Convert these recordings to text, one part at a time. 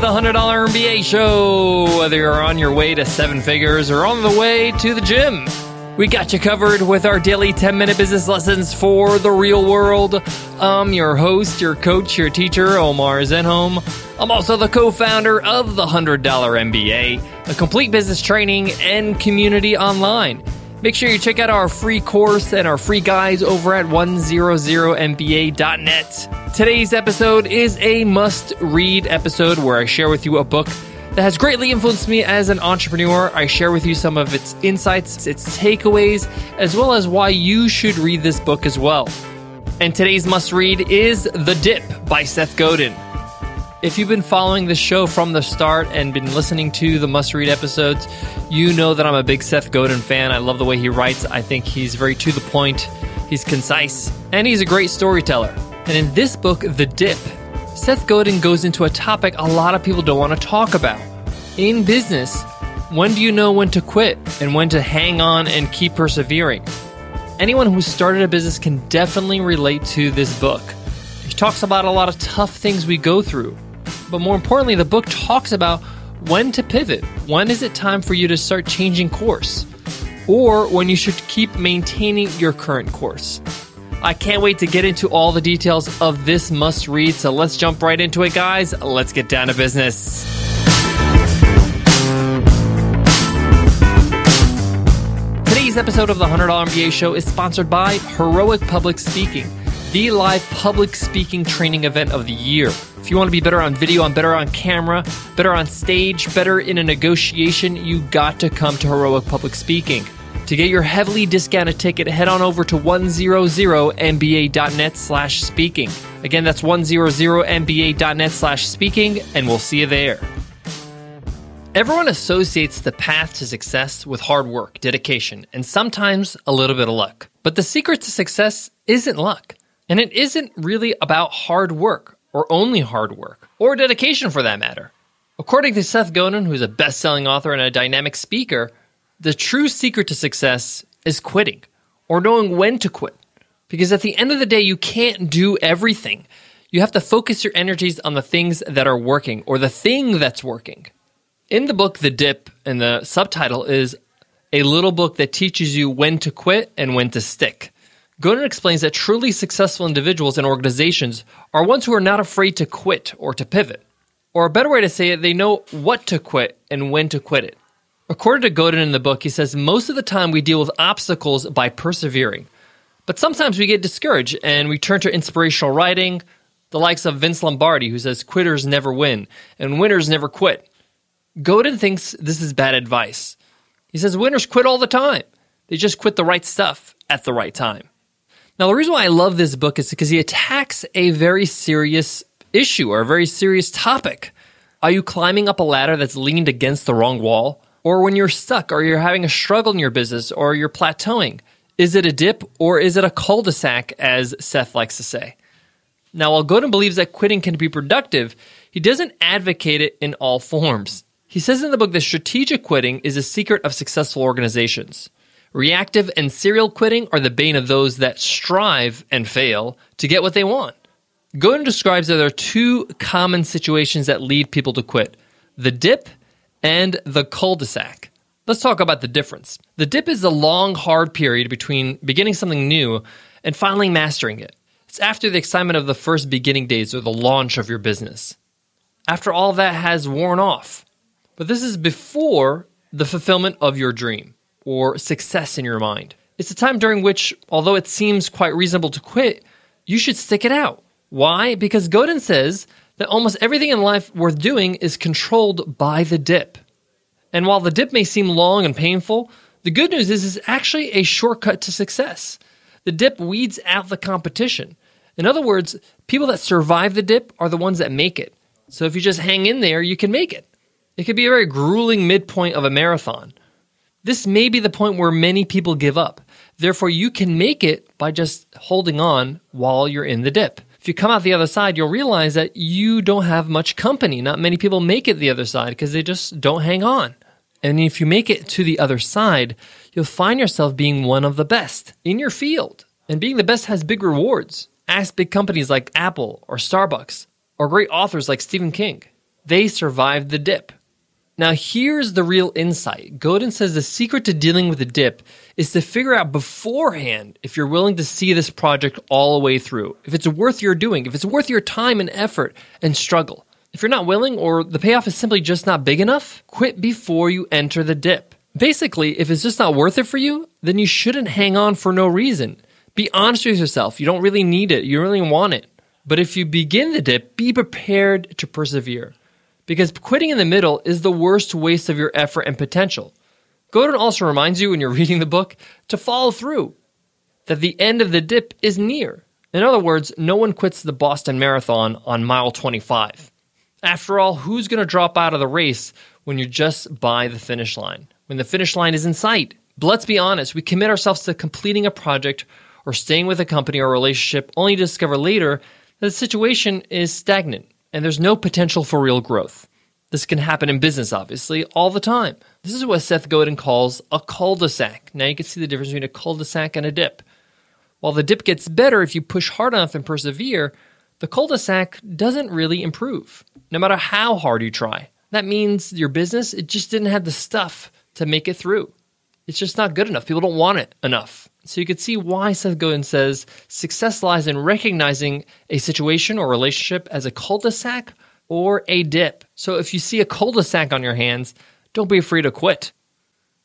the $100 MBA show. Whether you're on your way to seven figures or on the way to the gym, we got you covered with our daily 10 minute business lessons for the real world. I'm your host, your coach, your teacher, Omar Zenhom. I'm also the co founder of the $100 MBA, a complete business training and community online. Make sure you check out our free course and our free guides over at 100mba.net. Today's episode is a must read episode where I share with you a book that has greatly influenced me as an entrepreneur. I share with you some of its insights, its takeaways, as well as why you should read this book as well. And today's must read is The Dip by Seth Godin. If you've been following the show from the start and been listening to the must read episodes, you know that I'm a big Seth Godin fan. I love the way he writes. I think he's very to the point, he's concise, and he's a great storyteller. And in this book, The Dip, Seth Godin goes into a topic a lot of people don't want to talk about. In business, when do you know when to quit and when to hang on and keep persevering? Anyone who started a business can definitely relate to this book. He talks about a lot of tough things we go through but more importantly, the book talks about when to pivot. When is it time for you to start changing course? Or when you should keep maintaining your current course. I can't wait to get into all the details of this must read, so let's jump right into it, guys. Let's get down to business. Today's episode of the $100 MBA Show is sponsored by Heroic Public Speaking, the live public speaking training event of the year. If you want to be better on video, on better on camera, better on stage, better in a negotiation, you got to come to Heroic Public Speaking. To get your heavily discounted ticket, head on over to 100mba.net slash speaking. Again, that's 100mba.net slash speaking, and we'll see you there. Everyone associates the path to success with hard work, dedication, and sometimes a little bit of luck. But the secret to success isn't luck. And it isn't really about hard work or only hard work, or dedication for that matter. According to Seth Godin, who's a best selling author and a dynamic speaker, the true secret to success is quitting or knowing when to quit. Because at the end of the day, you can't do everything. You have to focus your energies on the things that are working or the thing that's working. In the book, The Dip, and the subtitle is a little book that teaches you when to quit and when to stick. Godin explains that truly successful individuals and organizations are ones who are not afraid to quit or to pivot. Or a better way to say it, they know what to quit and when to quit it. According to Godin in the book, he says most of the time we deal with obstacles by persevering. But sometimes we get discouraged and we turn to inspirational writing, the likes of Vince Lombardi, who says quitters never win and winners never quit. Godin thinks this is bad advice. He says winners quit all the time, they just quit the right stuff at the right time. Now, the reason why I love this book is because he attacks a very serious issue or a very serious topic. Are you climbing up a ladder that's leaned against the wrong wall? Or when you're stuck or you're having a struggle in your business or you're plateauing, is it a dip or is it a cul de sac, as Seth likes to say? Now, while Godin believes that quitting can be productive, he doesn't advocate it in all forms. He says in the book that strategic quitting is a secret of successful organizations. Reactive and serial quitting are the bane of those that strive and fail to get what they want. Godin describes that there are two common situations that lead people to quit the dip and the cul de sac. Let's talk about the difference. The dip is the long, hard period between beginning something new and finally mastering it. It's after the excitement of the first beginning days or the launch of your business. After all that has worn off. But this is before the fulfillment of your dream or success in your mind. It's a time during which, although it seems quite reasonable to quit, you should stick it out. Why? Because Godin says that almost everything in life worth doing is controlled by the dip. And while the dip may seem long and painful, the good news is it's actually a shortcut to success. The dip weeds out the competition. In other words, people that survive the dip are the ones that make it. So if you just hang in there, you can make it. It could be a very grueling midpoint of a marathon, this may be the point where many people give up. Therefore, you can make it by just holding on while you're in the dip. If you come out the other side, you'll realize that you don't have much company. Not many people make it the other side because they just don't hang on. And if you make it to the other side, you'll find yourself being one of the best in your field. And being the best has big rewards. Ask big companies like Apple or Starbucks or great authors like Stephen King. They survived the dip. Now, here's the real insight. Godin says the secret to dealing with a dip is to figure out beforehand if you're willing to see this project all the way through, if it's worth your doing, if it's worth your time and effort and struggle. If you're not willing or the payoff is simply just not big enough, quit before you enter the dip. Basically, if it's just not worth it for you, then you shouldn't hang on for no reason. Be honest with yourself. You don't really need it, you don't really want it. But if you begin the dip, be prepared to persevere because quitting in the middle is the worst waste of your effort and potential. Godin also reminds you when you're reading the book to follow through, that the end of the dip is near. In other words, no one quits the Boston Marathon on mile 25. After all, who's going to drop out of the race when you're just by the finish line? When the finish line is in sight? But let's be honest, we commit ourselves to completing a project or staying with a company or relationship only to discover later that the situation is stagnant and there's no potential for real growth. This can happen in business, obviously, all the time. This is what Seth Godin calls a cul de sac. Now you can see the difference between a cul de sac and a dip. While the dip gets better if you push hard enough and persevere, the cul de sac doesn't really improve, no matter how hard you try. That means your business, it just didn't have the stuff to make it through. It's just not good enough. People don't want it enough. So you can see why Seth Godin says success lies in recognizing a situation or relationship as a cul-de-sac or a dip. So if you see a cul-de-sac on your hands, don't be afraid to quit.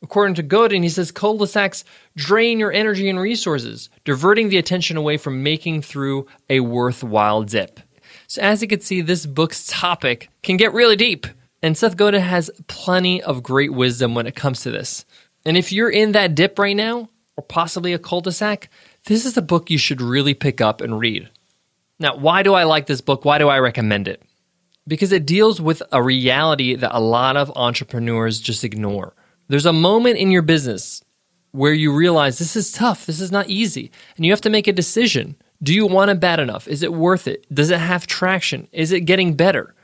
According to Godin, he says cul-de-sacs drain your energy and resources, diverting the attention away from making through a worthwhile dip. So as you can see, this book's topic can get really deep. And Seth Godin has plenty of great wisdom when it comes to this. And if you're in that dip right now, or possibly a cul de sac, this is a book you should really pick up and read. Now, why do I like this book? Why do I recommend it? Because it deals with a reality that a lot of entrepreneurs just ignore. There's a moment in your business where you realize this is tough, this is not easy, and you have to make a decision. Do you want it bad enough? Is it worth it? Does it have traction? Is it getting better?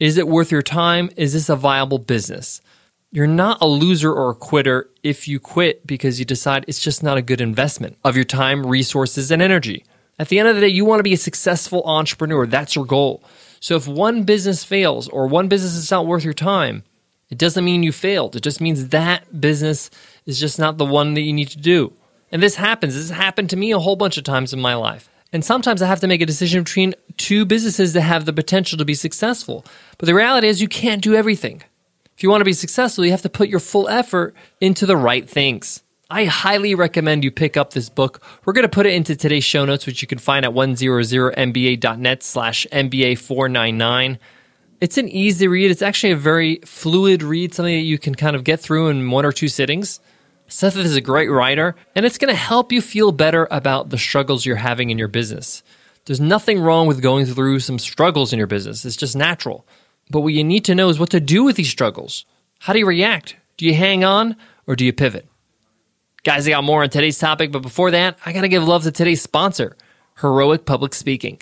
Is it worth your time? Is this a viable business? You're not a loser or a quitter if you quit because you decide it's just not a good investment of your time, resources, and energy. At the end of the day, you want to be a successful entrepreneur. That's your goal. So if one business fails or one business is not worth your time, it doesn't mean you failed. It just means that business is just not the one that you need to do. And this happens. This has happened to me a whole bunch of times in my life. And sometimes I have to make a decision between two businesses that have the potential to be successful. But the reality is, you can't do everything. If you want to be successful, you have to put your full effort into the right things. I highly recommend you pick up this book. We're going to put it into today's show notes, which you can find at 100mba.net slash MBA499. It's an easy read. It's actually a very fluid read, something that you can kind of get through in one or two sittings. Seth is a great writer, and it's going to help you feel better about the struggles you're having in your business. There's nothing wrong with going through some struggles in your business. It's just natural. But what you need to know is what to do with these struggles. How do you react? Do you hang on or do you pivot? Guys, I got more on today's topic, but before that, I got to give love to today's sponsor, Heroic Public Speaking.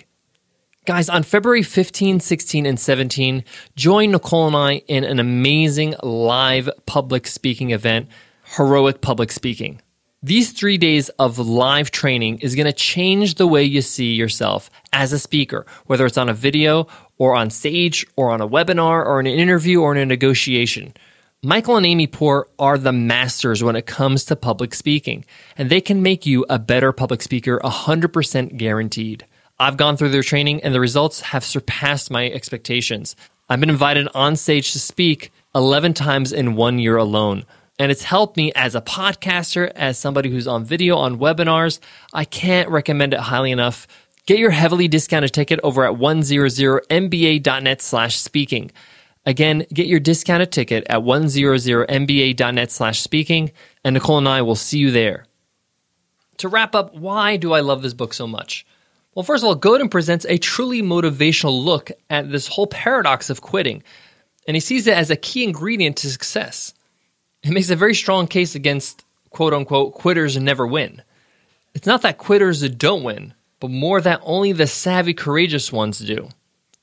Guys, on February 15, 16, and 17, join Nicole and I in an amazing live public speaking event, Heroic Public Speaking. These three days of live training is going to change the way you see yourself as a speaker, whether it's on a video or on stage or on a webinar or in an interview or in a negotiation. Michael and Amy Port are the masters when it comes to public speaking, and they can make you a better public speaker 100% guaranteed. I've gone through their training and the results have surpassed my expectations. I've been invited on stage to speak 11 times in one year alone. And it's helped me as a podcaster, as somebody who's on video, on webinars. I can't recommend it highly enough. Get your heavily discounted ticket over at 100mba.net slash speaking. Again, get your discounted ticket at 100mba.net slash speaking, and Nicole and I will see you there. To wrap up, why do I love this book so much? Well, first of all, Godin presents a truly motivational look at this whole paradox of quitting, and he sees it as a key ingredient to success. It makes a very strong case against quote unquote quitters never win. It's not that quitters don't win, but more that only the savvy, courageous ones do.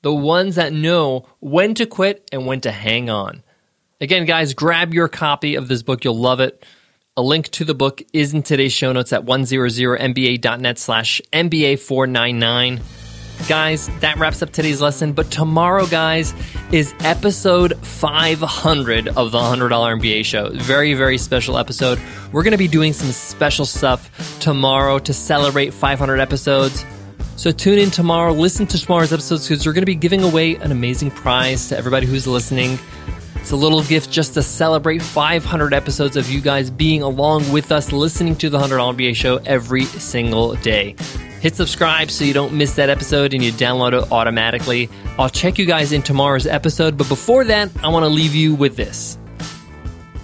The ones that know when to quit and when to hang on. Again, guys, grab your copy of this book. You'll love it. A link to the book is in today's show notes at 100mba.net slash MBA499. Guys, that wraps up today's lesson. But tomorrow, guys, is episode 500 of the $100 MBA show. Very, very special episode. We're going to be doing some special stuff tomorrow to celebrate 500 episodes. So tune in tomorrow, listen to tomorrow's episodes because we're going to be giving away an amazing prize to everybody who's listening. It's a little gift just to celebrate 500 episodes of you guys being along with us, listening to the $100 MBA show every single day. Hit subscribe so you don't miss that episode and you download it automatically. I'll check you guys in tomorrow's episode, but before that, I want to leave you with this.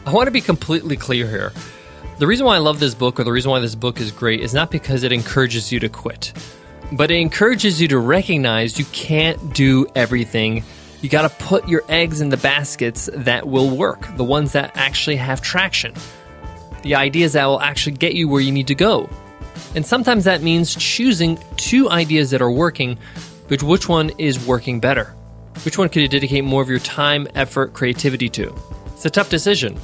I want to be completely clear here. The reason why I love this book or the reason why this book is great is not because it encourages you to quit, but it encourages you to recognize you can't do everything. You got to put your eggs in the baskets that will work, the ones that actually have traction, the ideas that will actually get you where you need to go. And sometimes that means choosing two ideas that are working, but which one is working better? Which one could you dedicate more of your time, effort, creativity to? It's a tough decision,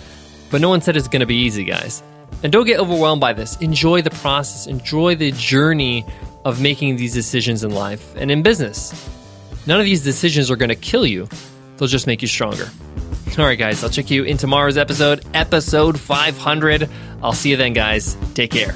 but no one said it's going to be easy, guys. And don't get overwhelmed by this. Enjoy the process, enjoy the journey of making these decisions in life and in business. None of these decisions are going to kill you, they'll just make you stronger. All right, guys, I'll check you in tomorrow's episode, episode 500. I'll see you then, guys. Take care.